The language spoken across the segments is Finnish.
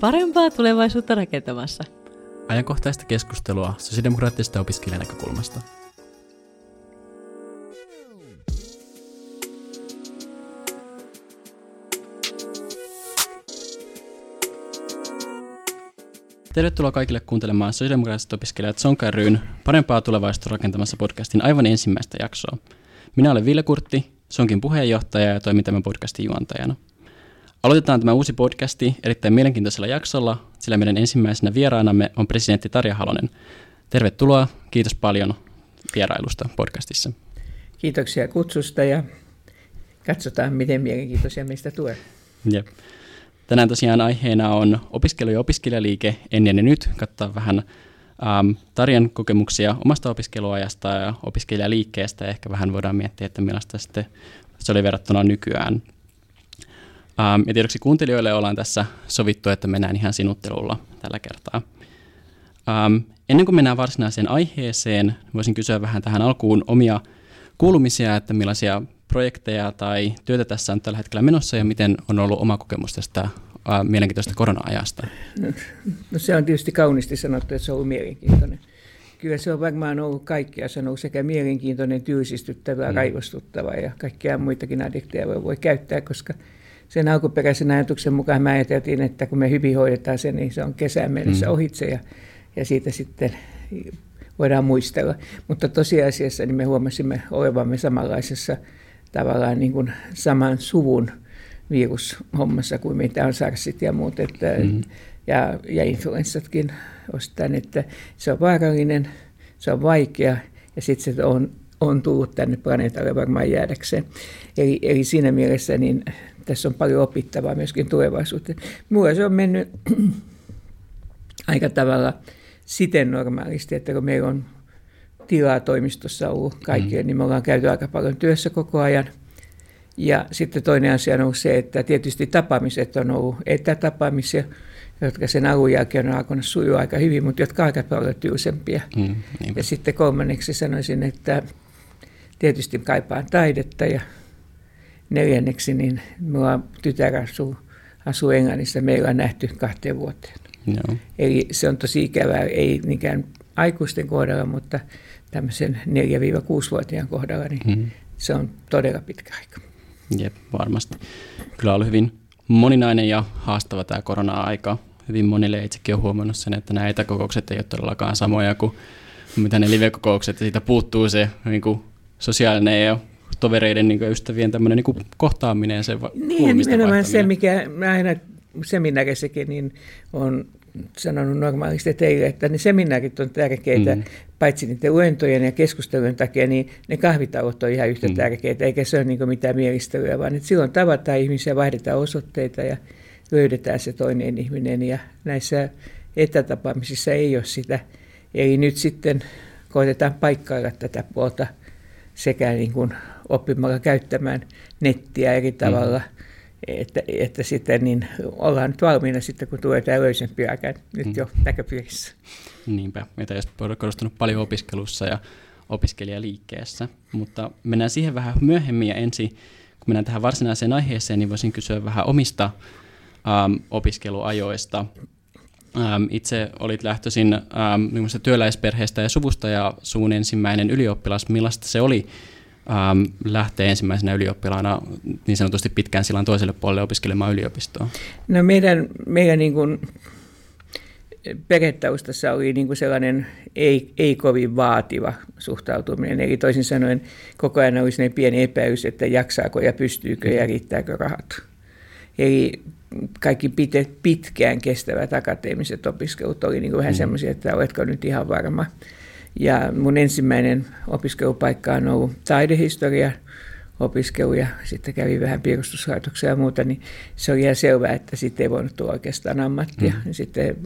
Parempaa tulevaisuutta rakentamassa. Ajankohtaista keskustelua sosiaalidemokraattisesta opiskelijan näkökulmasta. Tervetuloa kaikille kuuntelemaan sosiaalidemokraattiset opiskelijat Sonka ryyn Parempaa tulevaisuutta rakentamassa podcastin aivan ensimmäistä jaksoa. Minä olen Ville Kurtti, Sonkin puheenjohtaja ja toimin tämän podcastin juontajana. Aloitetaan tämä uusi podcasti erittäin mielenkiintoisella jaksolla, sillä meidän ensimmäisenä vieraanamme on presidentti Tarja Halonen. Tervetuloa, kiitos paljon vierailusta podcastissa. Kiitoksia kutsusta ja katsotaan, miten mielenkiintoisia meistä tulee. Jep. Tänään tosiaan aiheena on opiskelu- ja opiskelijaliike ennen ja nyt. Katsotaan vähän ähm, Tarjan kokemuksia omasta opiskeluajasta ja opiskelijaliikkeestä ja ehkä vähän voidaan miettiä, että millaista sitten se oli verrattuna nykyään. Ähm, ja tiedoksi kuuntelijoille ollaan tässä sovittu, että mennään ihan sinuttelulla tällä kertaa. Ähm, ennen kuin mennään varsinaiseen aiheeseen, voisin kysyä vähän tähän alkuun omia kuulumisia, että millaisia projekteja tai työtä tässä on tällä hetkellä menossa ja miten on ollut oma kokemus tästä äh, mielenkiintoista korona-ajasta? No, se on tietysti kauniisti sanottu, että se on ollut mielenkiintoinen. Kyllä se on varmaan ollut kaikkia sanoa sekä mielenkiintoinen, tylsistyttävä, mm. raivostuttava ja kaikkia muitakin adjekteja voi, voi käyttää, koska sen alkuperäisen ajatuksen mukaan me ajateltiin, että kun me hyvin hoidetaan sen, niin se on kesän mennessä mm. ohitse ja, ja siitä sitten voidaan muistella. Mutta tosiasiassa niin me huomasimme olevamme samanlaisessa tavallaan niin kuin saman suvun virushommassa kuin mitä on sarsit ja muut, että, mm-hmm. ja, ja influenssatkin ostan, että se on vaarallinen, se on vaikea ja sitten se on, on tullut tänne planeetalle varmaan jäädäkseen. Eli, eli siinä mielessä niin tässä on paljon opittavaa myöskin tulevaisuuteen. Mulla se on mennyt aika tavalla siten normaalisti, että kun meillä on tilaa toimistossa ollut kaikille, mm. niin me ollaan käyty aika paljon työssä koko ajan. Ja sitten toinen asia on ollut se, että tietysti tapaamiset on ollut etätapaamisia, jotka sen alun jälkeen on alkanut sujua aika hyvin, mutta jotka aika paljon tylsempiä. Mm, ja sitten kolmanneksi sanoisin, että tietysti kaipaan taidetta ja neljänneksi, niin minulla tytär asuu, asuu Englannissa, meillä on nähty kahteen vuoteen. No. Eli se on tosi ikävää, ei niinkään aikuisten kohdalla, mutta tämmöisen 4-6-vuotiaan kohdalla, niin mm. se on todella pitkä aika. Jep, varmasti. Kyllä oli hyvin moninainen ja haastava tämä korona-aika. Hyvin monille itsekin on huomannut sen, että nämä etäkokoukset ei ole todellakaan samoja kuin mitä ne live-kokoukset. Siitä puuttuu se niin kuin sosiaalinen ja tovereiden niin ystävien tämmöinen niin kohtaaminen. Se niin, nimenomaan se, mikä aina seminaarissakin niin on sanonut normaalisti teille, että ne seminaarit on tärkeitä, mm. paitsi niiden luentojen ja keskustelujen takia, niin ne kahvitauot on ihan yhtä mm. tärkeitä, eikä se ole niin mitään mielistelyä, vaan että silloin tavataan ihmisiä, vaihdetaan osoitteita ja löydetään se toinen ihminen, ja näissä etätapaamisissa ei ole sitä. Eli nyt sitten koitetaan paikkailla tätä puolta sekä niin kuin oppimalla käyttämään nettiä eri tavalla, mm että, että sitten niin ollaan nyt valmiina sitten, kun tulee tämä löysempi aika nyt mm. jo näköpiirissä. Niinpä, meitä on korostunut paljon opiskelussa ja opiskelijaliikkeessä, mutta mennään siihen vähän myöhemmin ja ensin, kun mennään tähän varsinaiseen aiheeseen, niin voisin kysyä vähän omista ähm, opiskeluajoista. Ähm, itse olit lähtöisin ähm, työläisperheestä ja suvusta ja suun ensimmäinen ylioppilas. Millaista se oli ähm, lähtee ensimmäisenä ylioppilaana niin sanotusti pitkään sillan toiselle puolelle opiskelemaan yliopistoa? No meidän, meidän niin kuin perhetaustassa oli niin kuin sellainen ei, ei kovin vaativa suhtautuminen. Eli toisin sanoen koko ajan oli sellainen pieni epäys, että jaksaako ja pystyykö ja riittääkö rahat. Eli kaikki pite, pitkään kestävät akateemiset opiskelut oli niin kuin vähän mm. semmoisia, että oletko nyt ihan varma. Ja mun ensimmäinen opiskelupaikka on ollut taidehistoria opiskelu ja sitten kävi vähän piirustuslaitoksia ja muuta, niin se oli ihan selvää, että sitten ei voinut tulla oikeastaan ammattia. Mm. Sitten,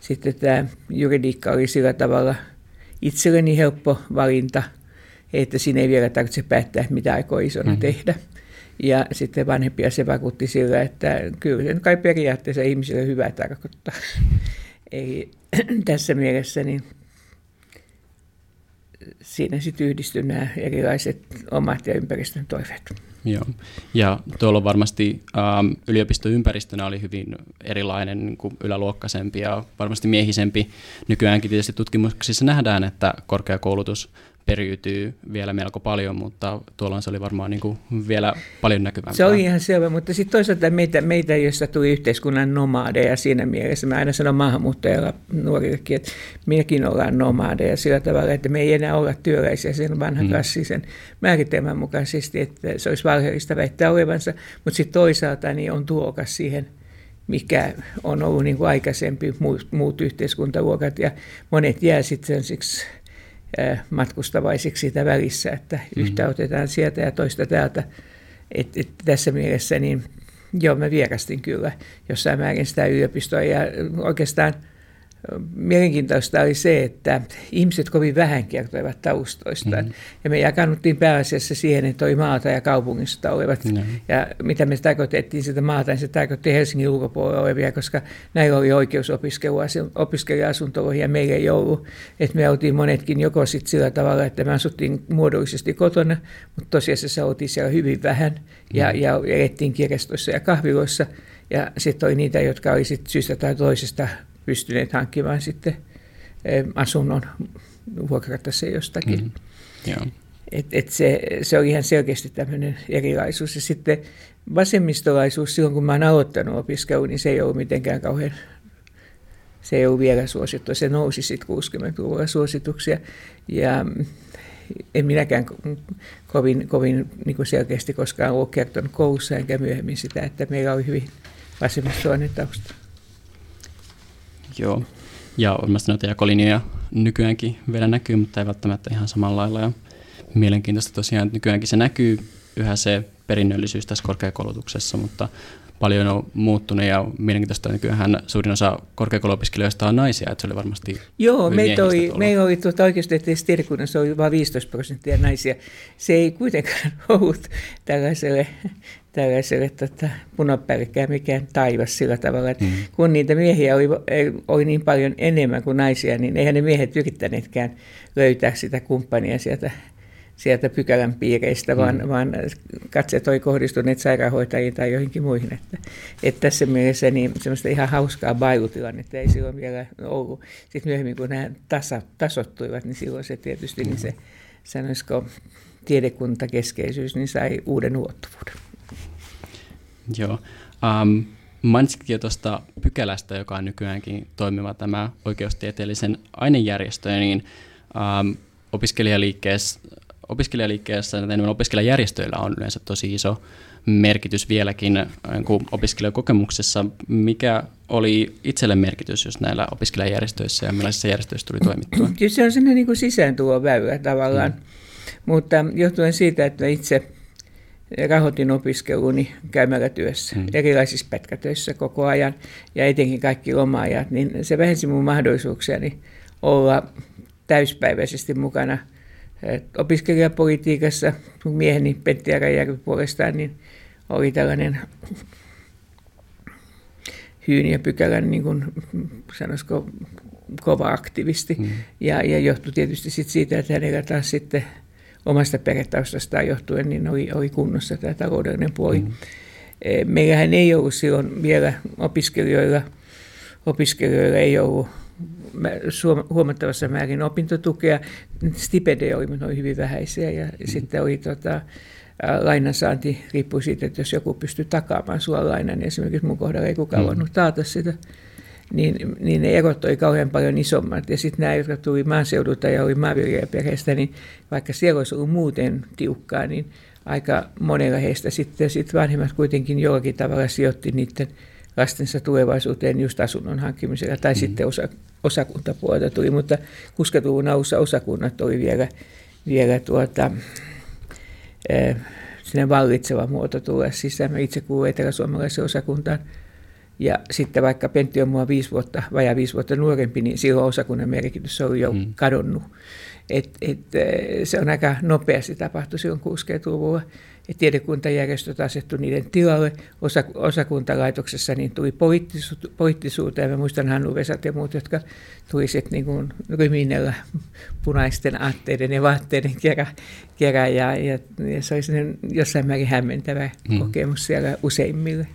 sitten tämä juridiikka oli sillä tavalla itselleni helppo valinta, että siinä ei vielä tarvitse päättää, mitä aikoo isona mm. tehdä. Ja sitten vanhempia se vakuutti sillä, että kyllä sen kai periaatteessa ihmisille hyvää tarkoittaa. Eli tässä mielessä niin siinä sitten yhdistyy nämä erilaiset omat ja ympäristön toiveet. Joo. Ja tuolla varmasti ähm, yliopistoympäristönä oli hyvin erilainen, niin kuin yläluokkaisempi ja varmasti miehisempi. Nykyäänkin tietysti tutkimuksissa nähdään, että korkeakoulutus periytyy vielä melko paljon, mutta tuolla se oli varmaan niin kuin vielä paljon näkyvämpää. Se oli ihan selvä, mutta sitten toisaalta meitä, meitä joista tuli yhteiskunnan nomadeja siinä mielessä. Mä aina sanon maahanmuuttajilla nuorillekin, että minäkin ollaan nomadeja sillä tavalla, että me ei enää olla työläisiä sen vanhan mm. klassisen määritelmän mukaisesti, että se olisi valheellista väittää olevansa, mutta sitten toisaalta niin on tuokas siihen mikä on ollut niin kuin aikaisempi muut, muut yhteiskuntaluokat ja monet jää sitten siksi matkustavaisiksi siitä välissä, että yhtä mm. otetaan sieltä ja toista täältä. Et, et tässä mielessä niin joo, mä vierastin kyllä jossain määrin sitä yliopistoa ja oikeastaan – mielenkiintoista oli se, että ihmiset kovin vähän kertoivat taustoistaan. Mm. Ja me jakannuttiin pääasiassa siihen, että oli maata ja kaupungista olevat. Mm. Ja mitä me tarkoitettiin sitä maata, niin se tarkoitti Helsingin ulkopuolella olevia, koska näillä oli oikeus opiskelija-asuntoloihin ja meillä ei ollut. Että me oltiin monetkin joko sit sillä tavalla, että me asuttiin muodollisesti kotona, mutta tosiasiassa oltiin siellä hyvin vähän ja, mm. ja elettiin kirjastoissa ja kahviloissa. Ja sitten oli niitä, jotka oli sit syystä tai toisesta pystyneet hankkimaan sitten asunnon vuokrata se jostakin. Mm, joo. Et, et se, se on ihan selkeästi tämmöinen erilaisuus. Ja sitten vasemmistolaisuus, silloin kun mä oon aloittanut opiskelun, niin se ei ollut mitenkään kauhean, se ei ollut vielä suosittu. Se nousi sitten 60-luvulla suosituksia. Ja en minäkään kovin, kovin niin kuin selkeästi koskaan ole kertonut koulussa enkä myöhemmin sitä, että meillä oli hyvin vasemmistolainen tausta. Joo. Ja varmasti noita jakolinjoja nykyäänkin vielä näkyy, mutta ei välttämättä ihan samalla lailla. Ja mielenkiintoista tosiaan, että nykyäänkin se näkyy yhä se perinnöllisyys tässä korkeakoulutuksessa, mutta paljon on muuttunut ja mielenkiintoista nykyään suurin osa korkeakouluopiskelijoista on naisia, että se oli varmasti Joo, meitä oli, meillä oli tuota oikeustieteellisessä tiedekunnassa oli vain 15 prosenttia naisia. Se ei kuitenkaan ollut tällaiselle tällaiselle tota, punapärkää mikään taivas sillä tavalla, että mm. kun niitä miehiä oli, oli niin paljon enemmän kuin naisia, niin eihän ne miehet yrittäneetkään löytää sitä kumppania sieltä, sieltä pykälän piireistä, vaan, mm. vaan katseet oli kohdistuneet sairaanhoitajiin tai joihinkin muihin. Että, että tässä mielessä niin semmoista ihan hauskaa bailutilannetta ei silloin vielä ollut. Sitten myöhemmin, kun nämä tasa, tasottuivat, niin silloin se tietysti, mm. niin se sanoisiko tiedekuntakeskeisyys, niin sai uuden ulottuvuuden. Joo. Um, mainitsitkin jo tuosta pykälästä, joka on nykyäänkin toimiva tämä oikeustieteellisen ainejärjestö, niin um, opiskelijaliikkeessä, opiskelijaliikkeessä ja opiskelijajärjestöillä on yleensä tosi iso merkitys vieläkin niin opiskelijakokemuksessa. Mikä oli itselle merkitys just näillä opiskelijajärjestöissä ja millaisissa järjestöissä tuli toimittua? Kyllä se on sellainen niin sisääntulo väylä tavallaan, mm. mutta johtuen siitä, että itse – rahoitin opiskeluni käymällä työssä, hmm. erilaisissa pätkätöissä koko ajan ja etenkin kaikki loma-ajat, niin se vähensi mun mahdollisuuksiani olla täyspäiväisesti mukana opiskelijapolitiikassa. Mieheni Pentti Arajärvi puolestaan niin oli tällainen Hyyni ja Pykälän, niin kuin, sanoisiko, kova aktivisti. Hmm. Ja, ja johtui tietysti sit siitä, että hänellä taas sitten – omasta perhetaustastaan johtuen, niin oli, oli kunnossa tämä taloudellinen puoli. Mm. E, meillähän ei ollut silloin vielä opiskelijoilla, opiskelijoilla ei ollut huomattavassa määrin opintotukea. Stipendejä oli, oli hyvin vähäisiä ja mm. sitten oli tota, lainansaanti riippui siitä, että jos joku pystyy takaamaan sua lainan, niin esimerkiksi mun kohdalla ei kukaan mm. voinut taata sitä niin, niin ne erot oli kauhean paljon isommat. Ja sitten nämä, jotka tuli maaseudulta ja oli maanviljelijäperheestä, niin vaikka siellä olisi ollut muuten tiukkaa, niin aika monella heistä sitten sit vanhemmat kuitenkin jollakin tavalla sijoitti niiden lastensa tulevaisuuteen just asunnon hankkimisella, tai mm. sitten osa, osakuntapuolelta tuli, mutta 60-luvun alussa osakunnat oli vielä, vielä tuota, äh, sinne vallitseva muoto tulla sisään. Mä itse kuulun etelä-suomalaisen osakuntaan, ja sitten vaikka Pentti on mua viisi vuotta, vajaa viisi vuotta nuorempi, niin silloin osakunnan merkitys on jo mm. kadonnut. Et, et, eh, se on aika nopeasti tapahtu silloin 60-luvulla. että tiedekuntajärjestöt asettu niiden tilalle. Osa, osakuntalaitoksessa niin tuli poliittisu, poliittisuuteen. Mä muistan Hannu Vesat ja muut, jotka tuli sitten niin kuin ryminellä punaisten aatteiden ja vaatteiden kerran. kerran ja, ja, ja, se oli jossain määrin hämmentävä hmm. kokemus siellä useimmille.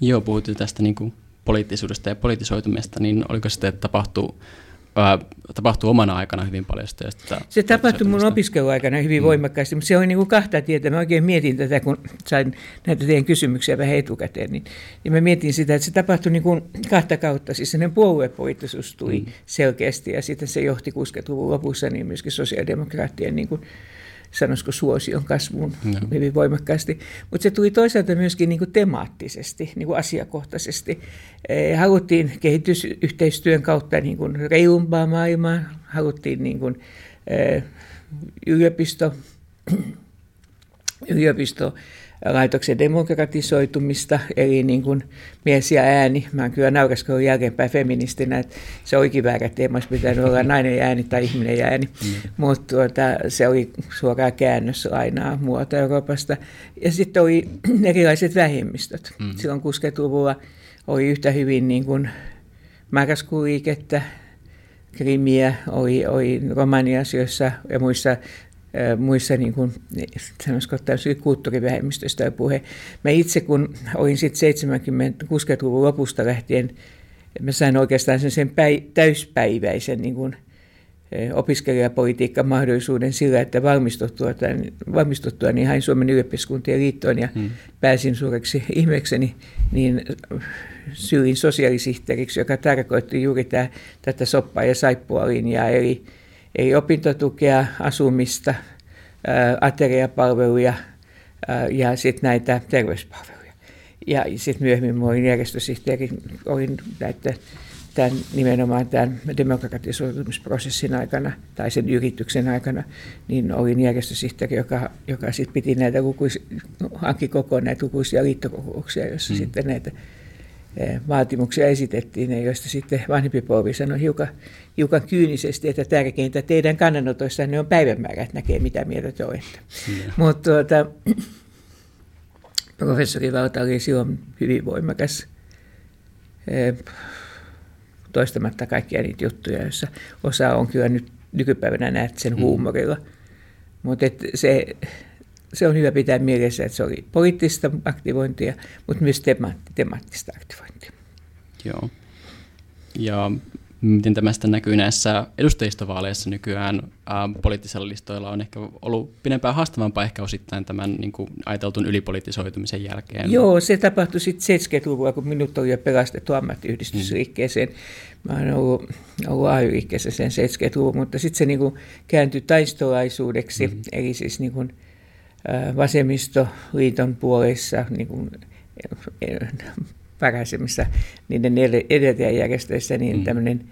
Joo, puhuttiin tästä niin kuin poliittisuudesta ja politisoitumista, niin oliko sitten, että tapahtuu tapahtuu omana aikana hyvin paljon sitä. sitä se tapahtui mun opiskeluaikana hyvin mm. voimakkaasti, mutta se oli niin kuin kahta tietä. Mä oikein mietin tätä, kun sain näitä teidän kysymyksiä vähän etukäteen, niin, niin mä mietin sitä, että se tapahtui niin kuin kahta kautta. Siis sellainen puoluepoliittisuus tuli mm. selkeästi ja sitten se johti 60-luvun lopussa niin myöskin sosiaalidemokraattien niin kuin sanoisiko suosion kasvuun no. hyvin voimakkaasti. Mutta se tuli toisaalta myöskin niin kuin temaattisesti, niin kuin asiakohtaisesti. E, haluttiin kehitysyhteistyön kautta niin kuin reilumpaa maailmaa, haluttiin niin kuin, e, yliopisto, yliopisto laitoksen demokratisoitumista, eli niin kuin mies ja ääni. Mä oon kyllä nauraskellut jälkeenpäin feministinä, että se olikin väärä teema, olisi pitänyt olla nainen ja ääni tai ihminen ja ääni. Mm. Mutta tuota, se oli suoraan käännös lainaa muualta Euroopasta. Ja sitten oli erilaiset vähemmistöt. Mm. Silloin 60-luvulla oli yhtä hyvin niin kuin marraskuuliikettä, Krimiä, oli, oli romaniasioissa ja muissa muissa niin kuin, sanoisiko, kulttuurivähemmistöistä puhe. Mä itse, kun olin sitten 70-60-luvun lopusta lähtien, mä sain oikeastaan sen, sen päi, täyspäiväisen niin kuin, opiskelijapolitiikan mahdollisuuden sillä, että valmistuttua, tämän, valmistuttua niin hain Suomen yliopiskuntien liittoon ja hmm. pääsin suureksi ihmeekseni, niin syin sosiaalisihteeriksi, joka tarkoitti juuri tämä, tätä soppaa ja saippua linjaa, eli ei opintotukea, asumista, ateriapalveluja ja sitten näitä terveyspalveluja. Ja sitten myöhemmin olin järjestösihteeri, olin näitä, tämän, nimenomaan tämän demokratisoitumisprosessin aikana tai sen yrityksen aikana, niin olin järjestösihteeri, joka, joka sitten piti näitä lukuisia, hankki kokoon näitä lukuisia liittokokouksia, joissa mm. sitten näitä vaatimuksia esitettiin, joista sitten vanhempi polvi sanoi hiukan, hiukan kyynisesti, että tärkeintä teidän kannanotoissanne on päivämäärä, että näkee mitä mieltä te olette. Yeah. Mutta tuota, professori Valta oli silloin hyvin voimakas eh, toistamatta kaikkia niitä juttuja, joissa osa on kyllä nyt nykypäivänä näet sen mm. huumorilla. Mutta se se on hyvä pitää mielessä, että se oli poliittista aktivointia, mutta myös temaatti, temaattista aktivointia. Joo. Ja miten tämä sitten näkyy näissä edustajistovaaleissa nykyään ää, poliittisilla listoilla on ehkä ollut pidempään haastavampaa ehkä osittain tämän niin kuin ajateltun ylipolitisoitumisen jälkeen. Joo, se tapahtui sitten 70-luvulla, kun minut oli jo pelastettu ammattiyhdistysliikkeeseen. Mä olen ollut, ollut AY-liikkeessä sen 70-luvun, mutta sitten se niin kuin kääntyi taistolaisuudeksi, mm-hmm. eli siis niin kuin, vasemmistoliiton puolessa niin kuin, paraisemmissa niiden edeltäjäjärjestöissä niin mm. tämmöinen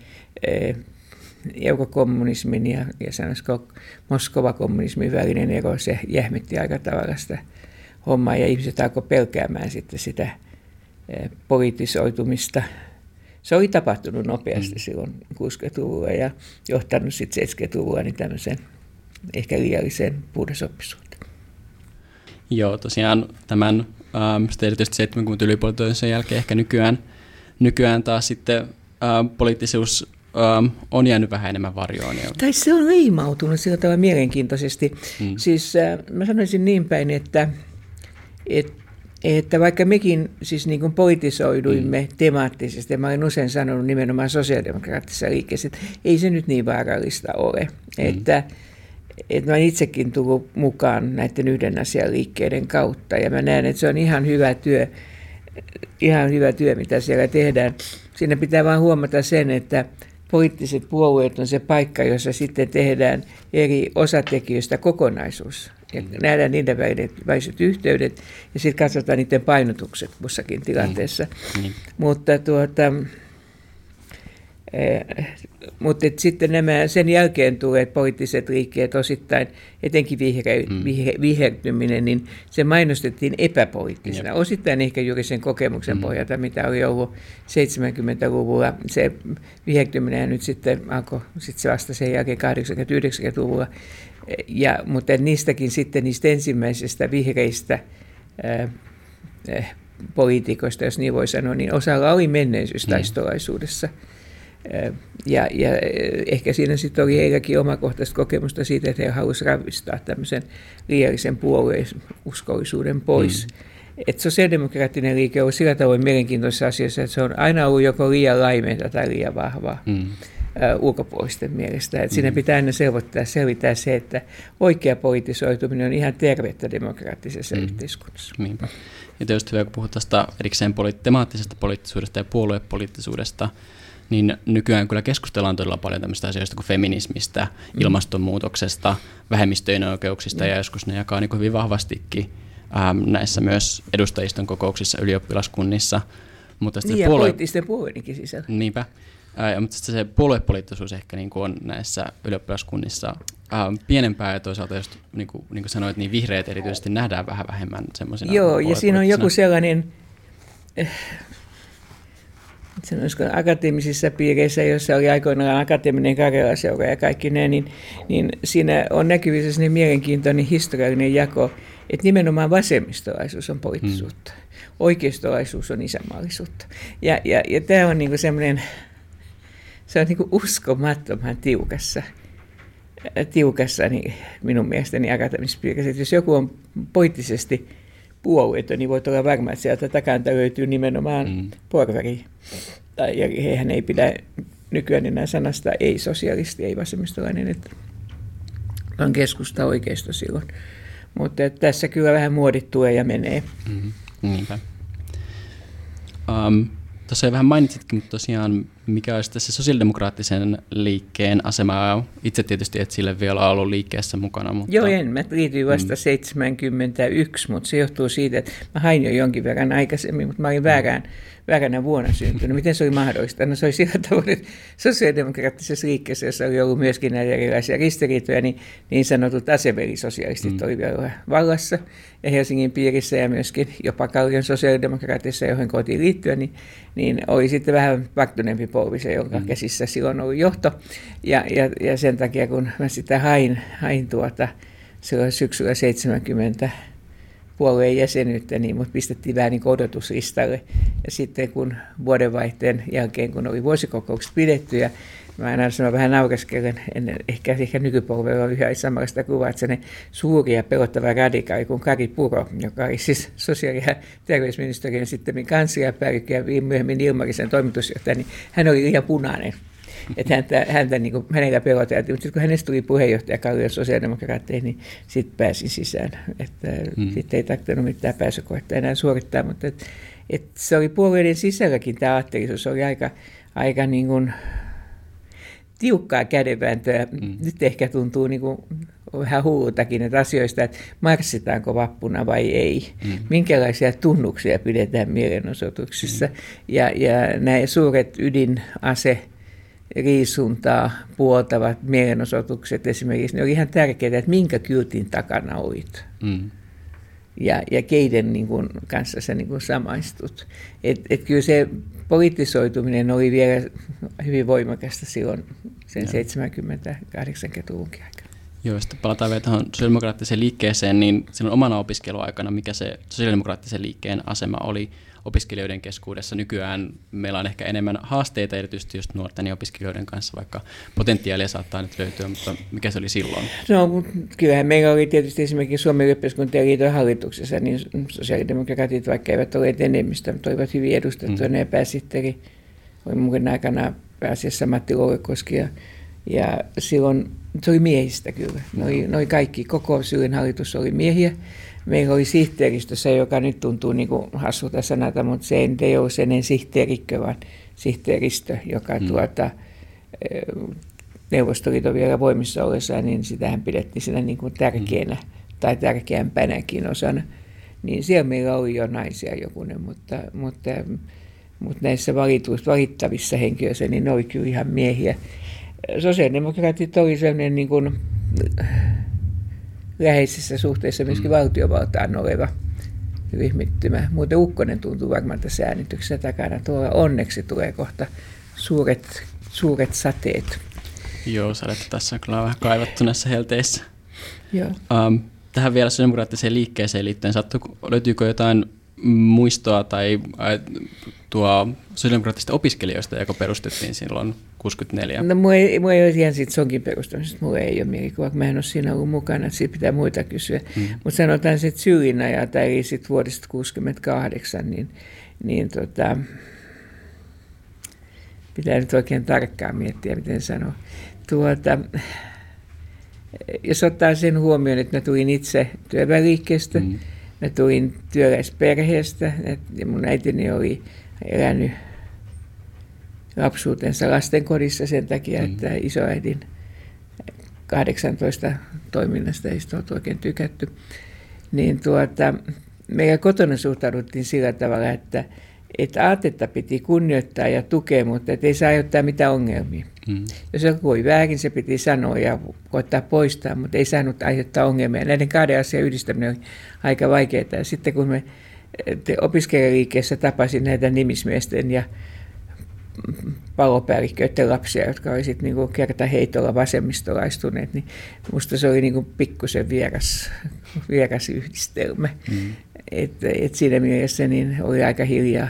eukokommunismin ja, ja sanoisiko Moskova-kommunismin välinen ero, se jähmitti aika tavalla sitä hommaa ja ihmiset alkoivat pelkäämään sitten sitä poliittisoitumista. Se oli tapahtunut nopeasti mm. silloin 60-luvulla ja johtanut sitten 70-luvulla niin tämmöiseen ehkä liialliseen puhdasoppisuuteen. Joo, tosiaan tämän ähm, erityisesti 70 ylipuolitoisen jälkeen ehkä nykyään, nykyään taas sitten ähm, poliittisuus ähm, on jäänyt vähän enemmän varjoon. Tai se on leimautunut sillä tavalla mielenkiintoisesti. Hmm. Siis äh, mä sanoisin niin päin, että, että että vaikka mekin siis niin kuin politisoiduimme mm. temaattisesti, ja mä olen usein sanonut nimenomaan sosiaalidemokraattisessa liikkeessä, että ei se nyt niin vaarallista ole. Mm. Että, että mä itsekin tullut mukaan näiden yhden asian liikkeiden kautta ja mä näen, että se on ihan hyvä työ, ihan hyvä työ, mitä siellä tehdään. Siinä pitää vain huomata sen, että poliittiset puolueet on se paikka, jossa sitten tehdään eri osatekijöistä kokonaisuus. Ja mm. nähdään niiden väliset yhteydet ja sitten katsotaan niiden painotukset kussakin tilanteessa. Mm. Mm. Mutta tuota, Eh, mutta sitten nämä sen jälkeen tulleet poliittiset liikkeet osittain, etenkin vihre, mm. vihre, vihertyminen, niin se mainostettiin epäpoliittisena. Jep. Osittain ehkä juuri sen kokemuksen mm. pohjalta, mitä oli ollut 70-luvulla. Se vihertyminen nyt sitten alkoi sit se vasta sen jälkeen 80-90-luvulla. Ja, mutta niistäkin sitten niistä ensimmäisistä vihreistä ää, äh, poliitikoista, jos niin voi sanoa, niin osalla oli menneisyys taistolaisuudessa. Mm ja, ja ehkä siinä sitten oli heilläkin omakohtaista kokemusta siitä, että he halusivat ravistaa tämmöisen liiallisen puolueuskollisuuden pois. Mm. Että sosiaalidemokraattinen liike on sillä tavoin mielenkiintoisessa asiassa, että se on aina ollut joko liian laimeita tai liian vahvaa. Mm ulkopuolisten mielestä. Että mm. Siinä pitää aina selvitää, selvittää se, että oikea politisoituminen on ihan tervettä demokraattisessa mm. yhteiskunnassa. Niinpä. Ja tietysti hyvä, kun puhut tästä erikseen poli- temaattisesta poliittisuudesta ja puoluepoliittisuudesta, niin nykyään kyllä keskustellaan todella paljon tämmöistä asioista kuin feminismistä, mm. ilmastonmuutoksesta, vähemmistöjen oikeuksista mm. ja joskus ne jakaa niin hyvin vahvastikin ähm, näissä myös edustajiston kokouksissa, ylioppilaskunnissa. Mutta niin, ja puolue... poliittisten puolueidenkin sisällä. Niinpä. Äh, mutta se puoluepoliittisuus ehkä niin kuin on näissä ylioppilaskunnissa äh, pienempää ja toisaalta just niin kuin, niin kuin sanoit, niin vihreät erityisesti nähdään vähän vähemmän semmoisena Joo, ja siinä on joku sellainen, sanoisiko akateemisissa piireissä, joissa oli aikoinaan akateeminen Karjala-seura ja kaikki ne, niin, niin siinä on näkyvissä sellainen mielenkiintoinen historiallinen jako, että nimenomaan vasemmistolaisuus on poliittisuutta. Hmm. Oikeistolaisuus on isänmaallisuutta. Ja, ja, ja tämä on niinku semmoinen, se on niinku uskomattoman tiukassa tiukassa niin minun mielestäni akateemisessa piirissä. Että jos joku on poliittisesti puolueita, niin voit olla varma, että sieltä takanta löytyy nimenomaan mm. porvari. Tai, ja hehän ei pidä nykyään enää sanasta ei-sosialisti, ei-vasemmistolainen, että on keskusta oikeisto silloin. Mutta tässä kyllä vähän muodit tulee ja menee. Mm-hmm. Niinpä. Um, Tuossa jo vähän mainitsitkin, mutta tosiaan mikä olisi tässä sosiaalidemokraattisen liikkeen asema? Itse tietysti et sille vielä ollut liikkeessä mukana. Mutta... Joo, en. Mä liityin vasta mm. 71, mutta se johtuu siitä, että mä hain jo jonkin verran aikaisemmin, mutta mä olin väärään vääränä vuonna syntynyt. Miten se oli mahdollista? No se oli sillä tavoin, että sosiaalidemokraattisessa liikkeessä, jossa oli ollut myöskin näitä erilaisia ristiriitoja, niin, niin sanotut aseverisosialistit mm. oli vielä vallassa. Ja Helsingin piirissä ja myöskin jopa Kallion sosiaalidemokraatissa, johon kotiin liittyä, niin, niin oli sitten vähän varttuneempi polvi se, jonka mm. käsissä silloin oli johto. Ja, ja, ja sen takia, kun mä sitä hain, hain tuota, silloin syksyllä 70 puolueen jäsenyyttä, niin mut pistettiin vähän niin odotuslistalle. Ja sitten kun vuodenvaihteen jälkeen, kun oli vuosikokoukset pidetty ja Mä aina sanon vähän nauraskelen, ennen, ehkä, ehkä nykypolvella on yhä samanlaista kuvaa, että se suuri ja pelottava radikaali kuin Kari Puro, joka oli siis sosiaali- ja terveysministeriön sitten kansliapäällikkö ja myöhemmin Ilmarisen toimitusjohtaja, niin hän oli liian punainen että häntä, häntä niin kuin, hänellä peloteltiin. Mutta kun hänestä tuli puheenjohtaja Kallion sosiaalidemokraatteihin, niin sitten pääsin sisään. Että hmm. Sitten ei tarvinnut mitään pääsykoetta enää suorittaa, mutta et, et se oli puolueiden sisälläkin tämä aattelisuus oli aika, aika niin kuin, tiukkaa kädenvääntöä. Mm. Nyt ehkä tuntuu niin kuin vähän hullutakin että asioista, että marssitaanko vappuna vai ei. Mm. Minkälaisia tunnuksia pidetään mielenosoituksissa. Mm. Ja, ja nämä suuret ydinase riisuntaa puoltavat mielenosoitukset esimerkiksi, ne oli ihan tärkeää, että minkä kyltin takana olit. Mm. Ja, ja keiden niin kuin, kanssa sä niin kuin samaistut. Et, et kyllä se poliittisoituminen oli vielä hyvin voimakasta silloin sen 70-80-luvunkin aikana. Joo, sitten palataan vielä tuohon sosiaalidemokraattiseen liikkeeseen, niin silloin omana opiskeluaikana, mikä se sosiaalidemokraattisen liikkeen asema oli opiskelijoiden keskuudessa. Nykyään meillä on ehkä enemmän haasteita, erityisesti just nuorten ja opiskelijoiden kanssa, vaikka potentiaalia saattaa nyt löytyä, mutta mikä se oli silloin? No, kyllähän meillä oli tietysti esimerkiksi Suomen yhteiskuntien liiton hallituksessa, niin sosiaalidemokraatit, vaikka eivät ole enemmistö, mutta olivat hyvin edustettuja, mm. ja pääsihteeri oli mun aikana pääasiassa Matti Louekoski, ja, ja silloin se oli miehistä kyllä. Noi, noi kaikki, koko Syyn hallitus oli miehiä meillä oli sihteeristössä, joka nyt tuntuu niin kuin hassulta sanata, mutta se ei ole sen sihteerikkö, vaan sihteeristö, joka mm. tuota, eh, Neuvostoliiton vielä voimissa ollessa, niin sitähän pidettiin siinä niin kuin tärkeänä mm. tai tärkeämpänäkin osana. Niin siellä meillä oli jo naisia jokunen, mutta, mutta mutta näissä valituissa, valittavissa henkilöissä, niin ne oli kyllä ihan miehiä. Sosiaalidemokraatit oli sellainen niin kuin, läheisessä suhteessa myöskin mm. valtiovaltaan oleva ryhmittymä. Muuten Ukkonen tuntuu varmaan tässä äänityksessä takana. Tuolla onneksi tulee kohta suuret, suuret sateet. Joo, sadetta tässä on kyllä vähän kaivattu näissä helteissä. Joo. Um, tähän vielä sosiaalidemokraattiseen liikkeeseen liittyen, sattu, löytyykö jotain muistoa tai tuo sosiaalidemokraattisista opiskelijoista, joka perustettiin silloin 64? No mulla ei, mulla ei ole ihan siitä sonkin perustamisesta, mulla ei ole mielikuva, mä en ole siinä ollut mukana, että siitä pitää muita kysyä. Mm. Mutta sanotaan sitten Sylin ajalta, eli sitten vuodesta 68, niin, niin tota, pitää nyt oikein tarkkaan miettiä, miten sanoa. Tuota, jos ottaa sen huomioon, että mä tulin itse työväliikkeestä, mm. Mä tulin työläisperheestä, ja mun äitini oli elänyt lapsuutensa lastenkodissa sen takia, mm. että isoäidin 18 toiminnasta ei sitä oikein tykätty. Niin tuota, meillä kotona suhtauduttiin sillä tavalla, että, että aatetta piti kunnioittaa ja tukea, mutta ei saa aiheuttaa mitään ongelmia. Mm. Jos joku oli väärin, se piti sanoa ja koittaa poistaa, mutta ei saanut aiheuttaa ongelmia. Näiden kahden asian yhdistäminen oli aika vaikeaa. Ja sitten kun me opiskelijaliikkeessä tapasin näitä nimismiesten ja palopäällikköiden lapsia, jotka oli sitten niinku kerta heitolla vasemmistolaistuneet, niin musta se oli niinku pikkusen vieras, vieras yhdistelmä. Mm. Et, et siinä mielessä niin oli aika hiljaa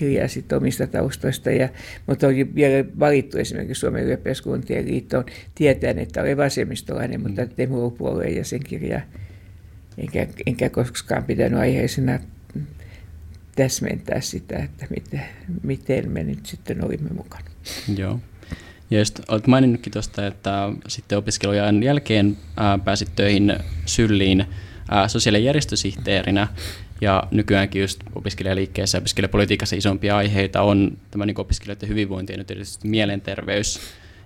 hiljaa sit omista taustoista, ja, mutta oli vielä valittu esimerkiksi Suomen ylioppilaskuntien liittoon tietäen, että oli vasemmistolainen, mutta mm. demopuolueen jäsenkirja, enkä, enkä koskaan pitänyt aiheisena täsmentää sitä, että miten, miten me nyt sitten olimme mukana. Joo. Ja just olet maininnutkin tuosta, että sitten opiskelujen jälkeen ää, pääsit töihin Sylliin ää, sosiaali- ja järjestösihteerinä. Ja nykyäänkin just opiskelijaliikkeessä ja opiskelijapolitiikassa isompia aiheita on tämä niin opiskelijoiden hyvinvointi ja nyt erityisesti mielenterveys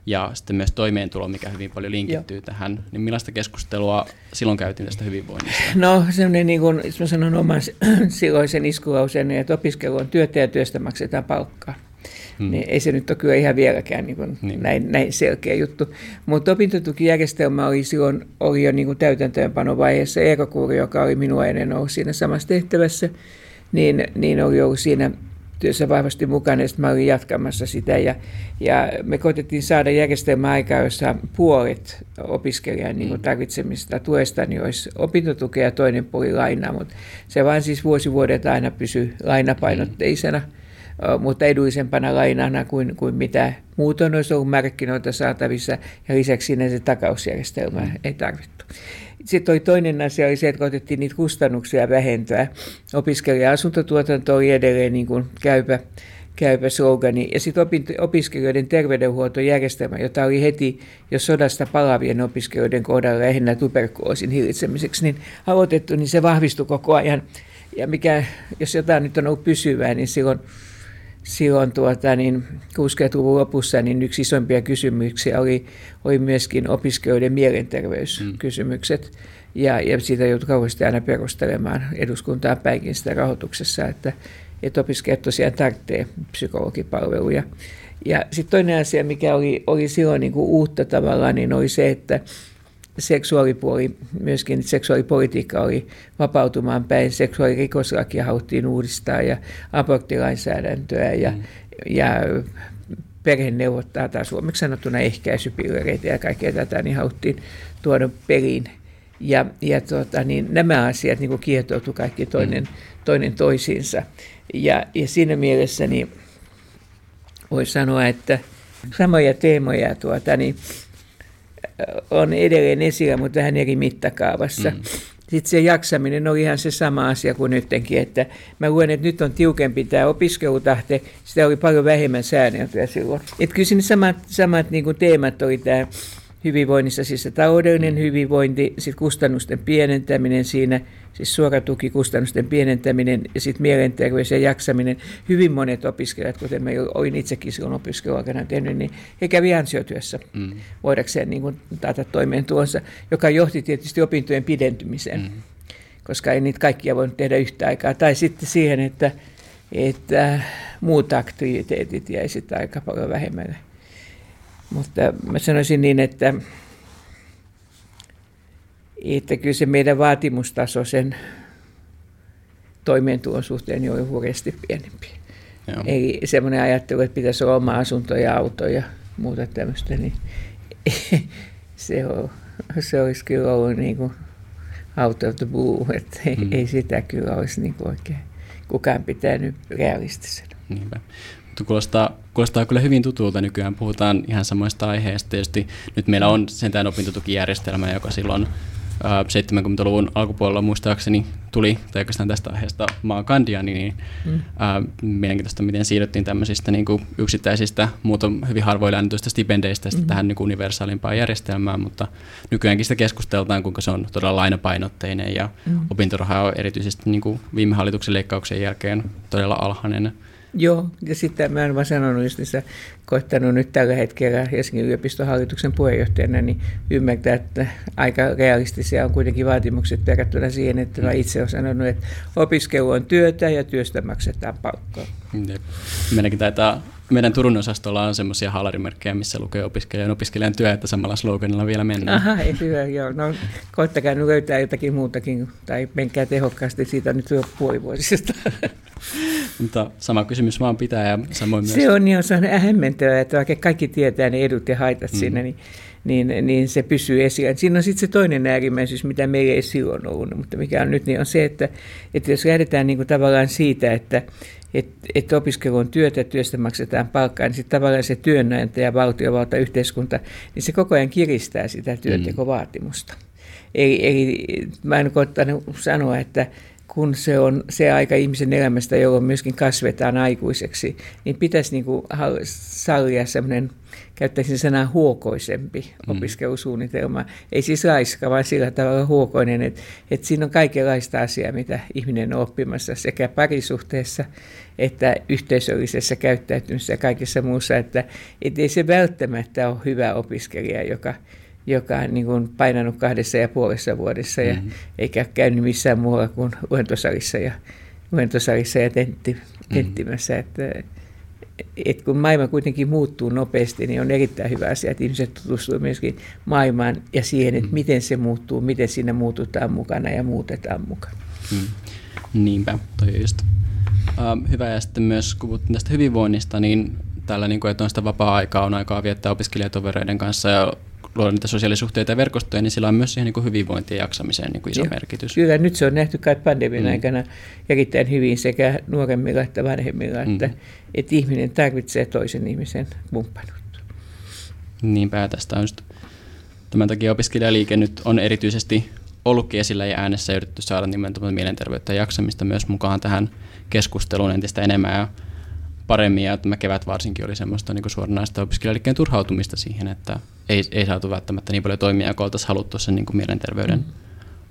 ja sitten myös toimeentulo, mikä hyvin paljon linkittyy Joo. tähän. Niin millaista keskustelua silloin käytiin tästä hyvinvoinnista? No semmoinen, niin kuin, mä sanon oman silloisen iskulauseen, että opiskelu on työtä ja työstä maksetaan palkkaa. Hmm. Niin ei se nyt ole kyllä ihan vieläkään niin kuin niin. Näin, näin selkeä juttu. Mutta opintotukijärjestelmä oli silloin oli jo niin kuin täytäntöönpanovaiheessa. Eero Kuuri, joka oli minua ennen ollut siinä samassa tehtävässä, niin, niin oli ollut siinä työssä vahvasti mukana, ja mä olin jatkamassa sitä. Ja, ja me koitettiin saada järjestelmä aikaa, jossa puolet opiskelijan niin mm. tarvitsemista tuesta niin olisi opintotukea ja toinen puoli lainaa, mutta se vaan siis vuosi vuodelta aina pysyy lainapainotteisena. Mm mutta edullisempana lainana kuin, kuin mitä muutoin olisi ollut markkinoilta saatavissa, ja lisäksi sinne se takausjärjestelmä mm. ei tarvittu. Sitten oli toinen asia oli se, että otettiin niitä kustannuksia vähentää. Opiskelija-asuntotuotanto oli edelleen niin kuin käypä, käypä slogani. Ja sitten opiskelijoiden terveydenhuoltojärjestelmä, jota oli heti jo sodasta palavien opiskelijoiden kohdalla lähinnä tuberkuloosin hillitsemiseksi, niin aloitettu, niin se vahvistui koko ajan. Ja mikä, jos jotain nyt on ollut pysyvää, niin silloin silloin tuota, niin 60-luvun lopussa niin yksi isompia kysymyksiä oli, oli myöskin opiskelijoiden mielenterveyskysymykset. Mm. Ja, ja siitä joutui kauheasti aina perustelemaan eduskuntaan päinkin sitä rahoituksessa, että, että opiskelijat tosiaan tarvitsee psykologipalveluja. Ja sitten toinen asia, mikä oli, oli silloin niin kuin uutta tavallaan, niin oli se, että seksuaalipuoli, myöskin seksuaalipolitiikka oli vapautumaan päin. Seksuaalirikoslakia haluttiin uudistaa ja aborttilainsäädäntöä ja, mm. ja perheneuvottaa tai suomeksi sanottuna ehkäisypillereitä ja kaikkea tätä, niin haluttiin tuoda peliin. Ja, ja tuota, niin nämä asiat niin kietoutuivat kaikki toinen, mm. toinen toisiinsa. Ja, ja siinä mielessä niin voi sanoa, että samoja teemoja tuota, niin on edelleen esillä, mutta vähän eri mittakaavassa. Mm. Sitten se jaksaminen on ihan se sama asia kuin nytkin, että mä luen, että nyt on tiukempi tämä opiskelutahte, sitä oli paljon vähemmän säänneltyä silloin. Että kyllä siinä samat, samat niin kuin teemat oli tämä hyvinvoinnissa, siis se taloudellinen hyvinvointi, sitten kustannusten pienentäminen siinä, siis suoratuki, pienentäminen ja sitten mielenterveys ja jaksaminen. Hyvin monet opiskelijat, kuten mä olin itsekin silloin opiskeluaikana tehnyt, niin he kävi ansiotyössä mm. voidakseen niin kuin, taata toimeentulonsa, joka johti tietysti opintojen pidentymiseen, mm. koska ei niitä kaikkia voinut tehdä yhtä aikaa. Tai sitten siihen, että että muut aktiviteetit jäisivät aika paljon vähemmälle. Mutta mä sanoisin niin, että, että kyllä se meidän vaatimustaso sen toimeentulon suhteen on hurjasti pienempi. Joo. Eli semmoinen ajattelu, että pitäisi olla oma asunto ja auto ja muuta tämmöistä, niin se, on, se olisi kyllä ollut niin kuin out of the blue, että ei, mm. ei sitä kyllä olisi niin kuin oikein kukaan pitänyt realistisena. Niinpä. Mutta kuulostaa, kuulostaa kyllä hyvin tutulta nykyään. Puhutaan ihan samoista aiheista. Tietysti nyt meillä on sentään opintotukijärjestelmä, joka silloin 70-luvun alkupuolella muistaakseni tuli, tai oikeastaan tästä aiheesta maan kandiani, niin mm. ää, mielenkiintoista, miten siirryttiin tämmöisistä niin kuin yksittäisistä, muuta hyvin harvoilla annetuista stipendeistä mm. tähän niin universaalimpaan järjestelmään, mutta nykyäänkin sitä keskusteltaan, kuinka se on todella lainapainotteinen, ja mm. opintoraha on erityisesti niin kuin viime hallituksen leikkauksen jälkeen todella alhainen. Joo, ja sitten mä olen vaan sanonut, että koittanut nyt tällä hetkellä Helsingin yliopiston hallituksen puheenjohtajana, niin ymmärtää, että aika realistisia on kuitenkin vaatimukset verrattuna siihen, että mä itse olen sanonut, että opiskelu on työtä ja työstä maksetaan palkkaa. Meidänkin taitaa meidän Turun osastolla on semmoisia haalarimerkkejä, missä lukee opiskelijan opiskelijan työ, että samalla sloganilla vielä mennään. Aha, ei hyvä, joo. No, koittakaa nyt löytää jotakin muutakin, tai menkää tehokkaasti, siitä nyt jo puolivuotisesta. Mutta sama kysymys vaan pitää ja samoin myös... Se on niin, se on hämmentävää, että vaikka kaikki tietää ne edut ja haitat mm. siinä, niin niin, niin se pysyy esillä. Siinä on sitten se toinen äärimmäisyys, mitä meillä ei silloin ollut, mutta mikä on nyt, niin on se, että, että jos lähdetään niin kuin tavallaan siitä, että, että, että opiskelu on työtä, työstä maksetaan palkkaa, niin sitten tavallaan se työnantaja, valtiovalta, yhteiskunta, niin se koko ajan kiristää sitä työntekovaatimusta. Eli, eli mä en koittanut sanoa, että kun se on se aika ihmisen elämästä, jolloin myöskin kasvetaan aikuiseksi, niin pitäisi niin kuin sallia semmoinen, käyttäisin sanaa huokoisempi mm. opiskelusuunnitelma. Ei siis raiska, vaan sillä tavalla huokoinen, että, että siinä on kaikenlaista asiaa, mitä ihminen on oppimassa sekä parisuhteessa että yhteisöllisessä käyttäytymisessä ja kaikessa muussa, että, että ei se välttämättä ole hyvä opiskelija, joka joka on niin kuin painanut kahdessa ja puolessa vuodessa ja mm-hmm. eikä käynyt missään muualla kuin luentosalissa ja, luentosalissa ja tentti, mm-hmm. tenttimässä. Mm-hmm. Että, et kun maailma kuitenkin muuttuu nopeasti, niin on erittäin hyvä asia, että ihmiset tutustuvat myöskin maailmaan ja siihen, että mm. miten se muuttuu, miten siinä muututaan mukana ja muutetaan mukana. Mm. Niinpä, toi just. Uh, hyvä ja sitten myös, kun puhuttiin tästä hyvinvoinnista, niin tällä, niin kuin, että on sitä vapaa-aikaa, on aikaa viettää opiskelijatovereiden kanssa ja luoda niitä sosiaalisuhteita ja verkostoja, niin sillä on myös siihen niin kuin hyvinvointiin ja jaksamiseen niin kuin iso Joo. merkitys. Kyllä, nyt se on nähty kai pandemian mm. aikana erittäin hyvin sekä nuoremmilla että vanhemmilla, mm. että, että ihminen tarvitsee toisen ihmisen kumppanuutta. Niinpä, tästä on just tämän takia opiskelijaliike nyt on erityisesti ollutkin esillä ja äänessä yritetty saada nimenomaan mielenterveyttä ja jaksamista myös mukaan tähän keskusteluun entistä enemmän. Ja paremmin ja tämä kevät varsinkin oli semmoista niin suoranaista opiskelijaliikkeen turhautumista siihen, että ei, ei saatu välttämättä niin paljon toimia kuin oltaisiin haluttu sen niin kuin mielenterveyden mm.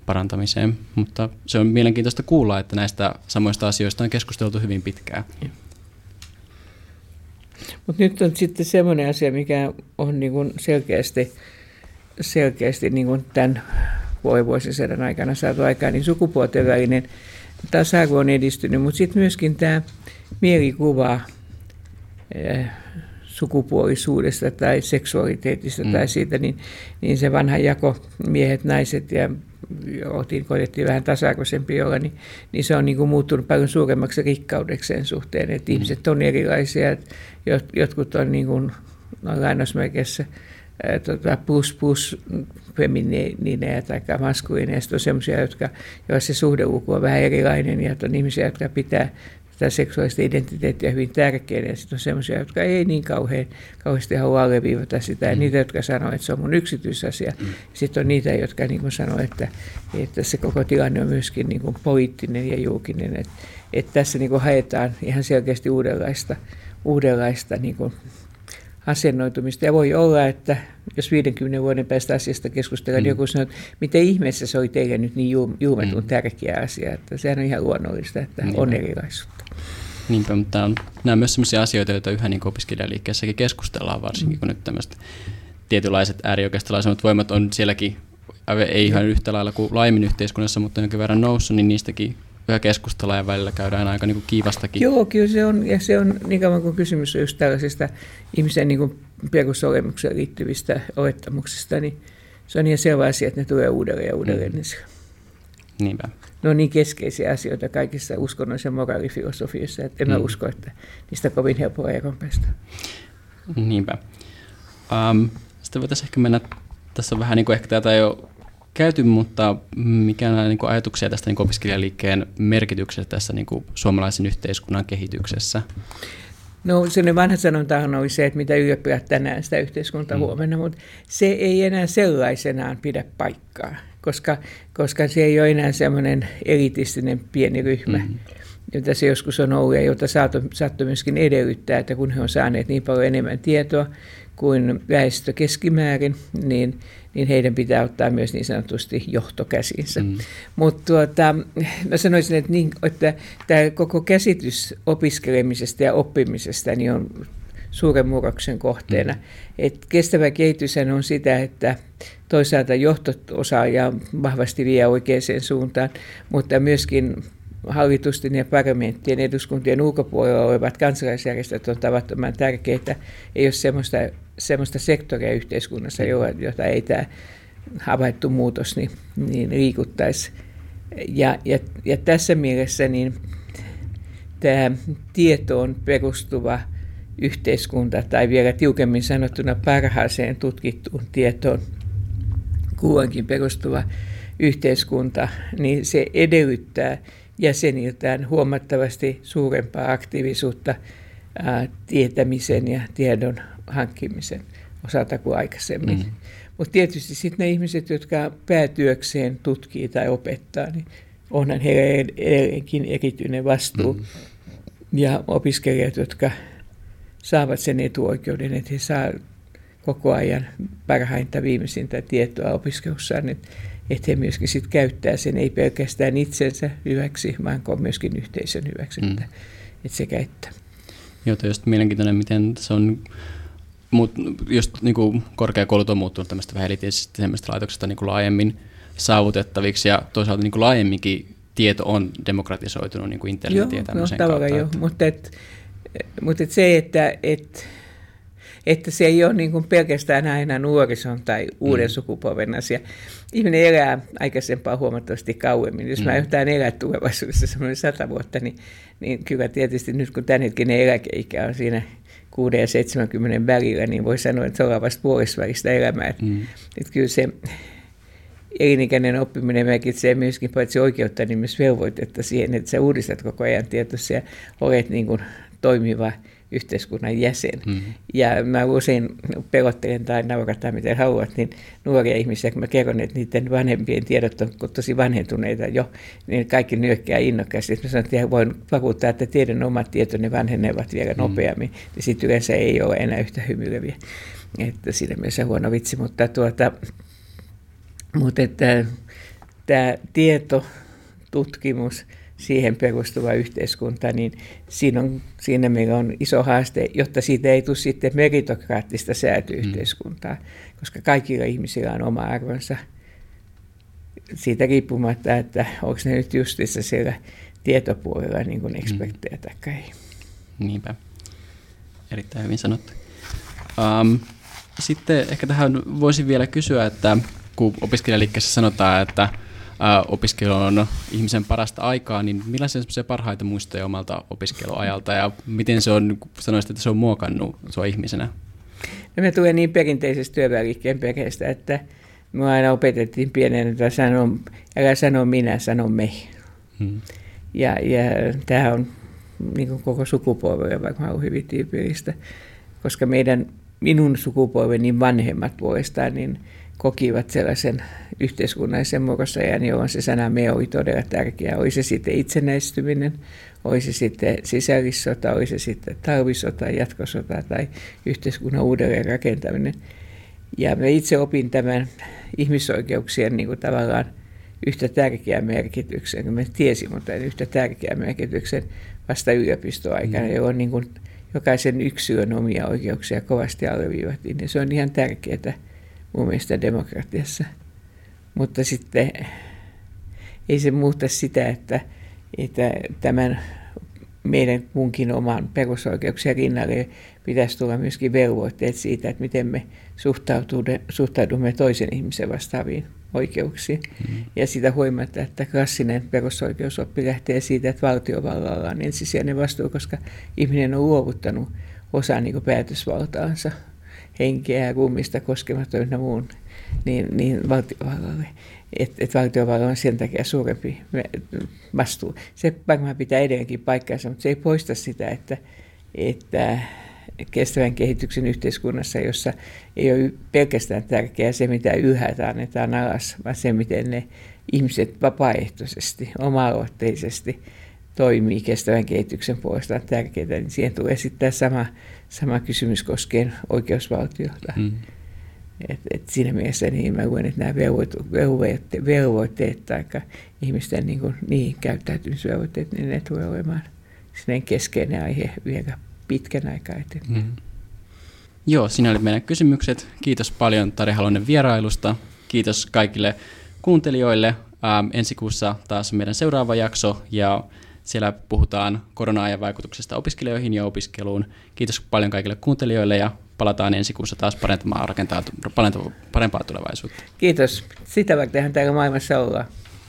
parantamiseen. Mutta se on mielenkiintoista kuulla, että näistä samoista asioista on keskusteltu hyvin pitkään. Mutta nyt on sitten semmoinen asia, mikä on niin kuin selkeästi, selkeästi niin kuin tämän vuosisadan aikana saatu aikaan, niin sukupuolten välinen tasa-arvo on edistynyt, mutta sitten myöskin tämä mielikuva eh, sukupuolisuudesta tai seksuaaliteetista mm. tai siitä, niin, niin se vanha jako miehet, naiset ja otin, koitettiin vähän tasa-arvoisempi olla, niin, niin se on niin kuin muuttunut paljon suuremmaksi rikkaudekseen suhteen, että mm. ihmiset on erilaisia, että jotkut on niin kuin, no, lainausmerkeissä tota, plus plus feminiinejä tai maskuliineja, sitten on sellaisia, jotka, joilla se suhdeluku on vähän erilainen, ja on ihmisiä, jotka pitää tätä seksuaalista identiteettiä hyvin tärkeänä. Ja sitten on sellaisia, jotka ei niin kauhean, kauheasti halua alleviivata sitä. Ja mm. niitä, jotka sanoo, että se on mun yksityisasia. Mm. Sitten on niitä, jotka niin sanoo, että, että se koko tilanne on myöskin niin kuin poliittinen ja julkinen. Että, että tässä niin kuin haetaan ihan selkeästi uudenlaista, uudenlaista niin kuin asennoitumista. Ja voi olla, että jos 50 vuoden päästä asiasta keskustellaan, mm. joku sanoo, että miten ihmeessä se oli teille nyt niin juumetun mm. tärkeä asia. Että sehän on ihan luonnollista, että Niinpä. on erilaisuutta. Niinpä, mutta on, nämä on myös sellaisia asioita, joita yhä niin opiskelijaliikkeessäkin keskustellaan, varsinkin mm. kun nyt tämmöiset tietynlaiset äärioikeistolaisemmat voimat on sielläkin, ei ihan yhtä lailla kuin laimin yhteiskunnassa, mutta jonkin verran noussut, niin niistäkin keskustella ja välillä käydään aika niin kuin kiivastakin. Joo, kyllä se on, ja se on niin kauan kuin kysymys on just tällaisista ihmisen niin kuin perusolemukseen liittyvistä olettamuksista, niin se on ihan selvä asia, että ne tulee uudelleen ja uudelleen. Mm. Niinpä. Ne on niin keskeisiä asioita kaikissa uskonnollisissa ja moraalifilosofioissa, että en mm. usko, että niistä kovin helppoa eron päästä. Niinpä. Um, sitten voitaisiin ehkä mennä, tässä on vähän niin kuin ehkä tätä jo käyty, mutta mikä on niin kuin ajatuksia tästä niin kuin opiskelijaliikkeen merkityksestä tässä niin kuin suomalaisen yhteiskunnan kehityksessä? No sellainen vanha sanontahan oli se, että mitä ylioppilaat tänään, sitä yhteiskunta mm. huomenna, mutta se ei enää sellaisenaan pidä paikkaa, koska, koska se ei ole enää semmoinen elitistinen pieni ryhmä. Mm jota se joskus on ollut ja jota saattoi myöskin edellyttää, että kun he on saaneet niin paljon enemmän tietoa kuin väestö keskimäärin, niin, niin heidän pitää ottaa myös niin sanotusti johtokäsinsä. Mm. Mutta tuota, mä sanoisin, että, niin, että tämä koko käsitys opiskelemisesta ja oppimisesta niin on suuren murroksen kohteena. Mm. Et kestävä kehitys on sitä, että toisaalta johto-osaaja vahvasti vie oikeaan suuntaan, mutta myöskin hallitusten ja parlamenttien eduskuntien ulkopuolella olevat kansalaisjärjestöt on tavattoman tärkeitä. Ei ole sellaista, sellaista sektoria yhteiskunnassa, jota ei tämä havaittu muutos niin, niin liikuttaisi. Ja, ja, ja tässä mielessä niin tämä tietoon perustuva yhteiskunta, tai vielä tiukemmin sanottuna parhaaseen tutkittuun tietoon kuuankin perustuva yhteiskunta, niin se edellyttää jäseniltään huomattavasti suurempaa aktiivisuutta ää, tietämisen ja tiedon hankkimisen osalta kuin aikaisemmin. Mm. Mutta tietysti sitten ne ihmiset, jotka päätyökseen tutkii tai opettaa, niin onhan heillä edelleenkin erityinen vastuu. Mm. Ja opiskelijat, jotka saavat sen etuoikeuden, että he saavat koko ajan parhainta viimeisintä tietoa opiskelussaan, niin että he myöskin sit käyttää sen ei pelkästään itsensä hyväksi, vaan myöskin yhteisön hyväksi, mm. että, että sekä että. Joo, just mielenkiintoinen, miten se on Mut just niin kuin korkeakoulut on muuttunut tämmöistä vähän elitistisemmistä laitoksesta niin kuin laajemmin saavutettaviksi ja toisaalta niin kuin laajemminkin tieto on demokratisoitunut niin kuin internetin ja tämmöisen no, kautta. Joo, mutta, et, mutta et se, että et, että se ei ole niin kuin pelkästään aina nuorison tai uuden mm. sukupolven asia. Ihminen elää aikaisempaa huomattavasti kauemmin. Jos mm. mä yhtään elää tulevaisuudessa semmoinen sata vuotta, niin, niin kyllä tietysti nyt kun tämänhetkinen eläkeikä on siinä 6 ja 70 välillä, niin voi sanoa, että se on vasta puolesvälistä elämää. Mm. Että kyllä se elinikäinen oppiminen merkitsee myöskin paitsi oikeutta, niin myös velvoitetta siihen, että sä uudistat koko ajan tietoisia ja olet niin kuin toimiva yhteiskunnan jäsen. Mm-hmm. Ja mä usein pelottelen tai naurataan miten haluat, niin nuoria ihmisiä, kun mä kerron, että niiden vanhempien tiedot on tosi vanhentuneita jo, niin kaikki nyökkää innokkaasti. Mä sanon, että voin vakuuttaa, että teidän omat tietonne vanhenevat vielä mm-hmm. nopeammin, niin sitten yleensä ei ole enää yhtä hymyileviä. Että siinä mielessä huono vitsi, mutta, tuota, mutta että tämä tieto, tutkimus, siihen perustuva yhteiskunta, niin siinä, on, siinä meillä on iso haaste, jotta siitä ei tule sitten meritokraattista säätyyhteiskuntaa, mm. koska kaikilla ihmisillä on oma arvonsa siitä riippumatta, että onko ne nyt justissa siellä tietopuolella niin kuin eksperttejä mm. tai ei. Niinpä. Erittäin hyvin sanottu. Um, sitten ehkä tähän voisin vielä kysyä, että kun opiskelijaliikkeessä sanotaan, että opiskelu on ihmisen parasta aikaa, niin millaisia se parhaita muistoja omalta opiskeluajalta ja miten se on, sanoisit, että se on muokannut sua ihmisenä? No me tulee niin perinteisestä työväliikkeen perheestä, että me aina opetettiin pienen, että sano, älä sano minä, sano me. Hmm. Ja, ja tämä on niin kuin koko sukupolvelle varmaan on hyvin tyypillistä, koska meidän, minun sukupolveni vanhemmat puolestaan, niin kokivat sellaisen yhteiskunnallisen murrosajan, jolloin se sana me oli todella tärkeä. Oli se sitten itsenäistyminen, oli se sitten sisällissota, oli se sitten talvisota, jatkosota tai yhteiskunnan uudelleen rakentaminen. Ja me itse opin tämän ihmisoikeuksien niin kuin tavallaan yhtä tärkeän merkityksen, kun me tiesin, mutta yhtä tärkeän merkityksen vasta yliopistoaikana, mm. jolloin niin kuin jokaisen yksilön omia oikeuksia kovasti alleviivattiin. Ja se on ihan tärkeää mun mielestä demokratiassa. Mutta sitten ei se muuta sitä, että, että tämän meidän kunkin oman perusoikeuksien rinnalle pitäisi tulla myöskin velvoitteet siitä, että miten me suhtaudumme toisen ihmisen vastaaviin oikeuksiin. Mm. Ja sitä huomatta, että klassinen perusoikeusoppi lähtee siitä, että valtiovallalla on ensisijainen vastuu, koska ihminen on luovuttanut osa niin päätösvaltaansa, henkeä, ruumista, koskematon ja muun, niin, niin valtiovallalle. Että et valtiovallalla on sen takia suurempi vastuu. Se varmaan pitää edelleenkin paikkaansa, mutta se ei poista sitä, että, että kestävän kehityksen yhteiskunnassa, jossa ei ole pelkästään tärkeää se, mitä ylhäältä annetaan alas, vaan se, miten ne ihmiset vapaaehtoisesti, oma-aloitteisesti toimii kestävän kehityksen puolesta on tärkeää, niin siihen tulee sitten sama, sama kysymys koskien oikeusvaltiota. Mm. Et, et siinä mielessä niin mä luen, että nämä velvoitteet, velvoitteet tai ihmisten niin kuin, niin käyttäytymisvelvoitteet, niin ne tulee olemaan keskeinen aihe vielä pitkän aikaa eteenpäin. Mm. Joo, siinä oli meidän kysymykset. Kiitos paljon Tari Halonen vierailusta. Kiitos kaikille kuuntelijoille. Ähm, ensi kuussa taas meidän seuraava jakso ja siellä puhutaan korona-ajan vaikutuksesta opiskelijoihin ja opiskeluun. Kiitos paljon kaikille kuuntelijoille ja palataan ensi kuussa taas parentamaan rakentaa parempaa tulevaisuutta. Kiitos. Sitä vaikka täällä maailmassa ollaan.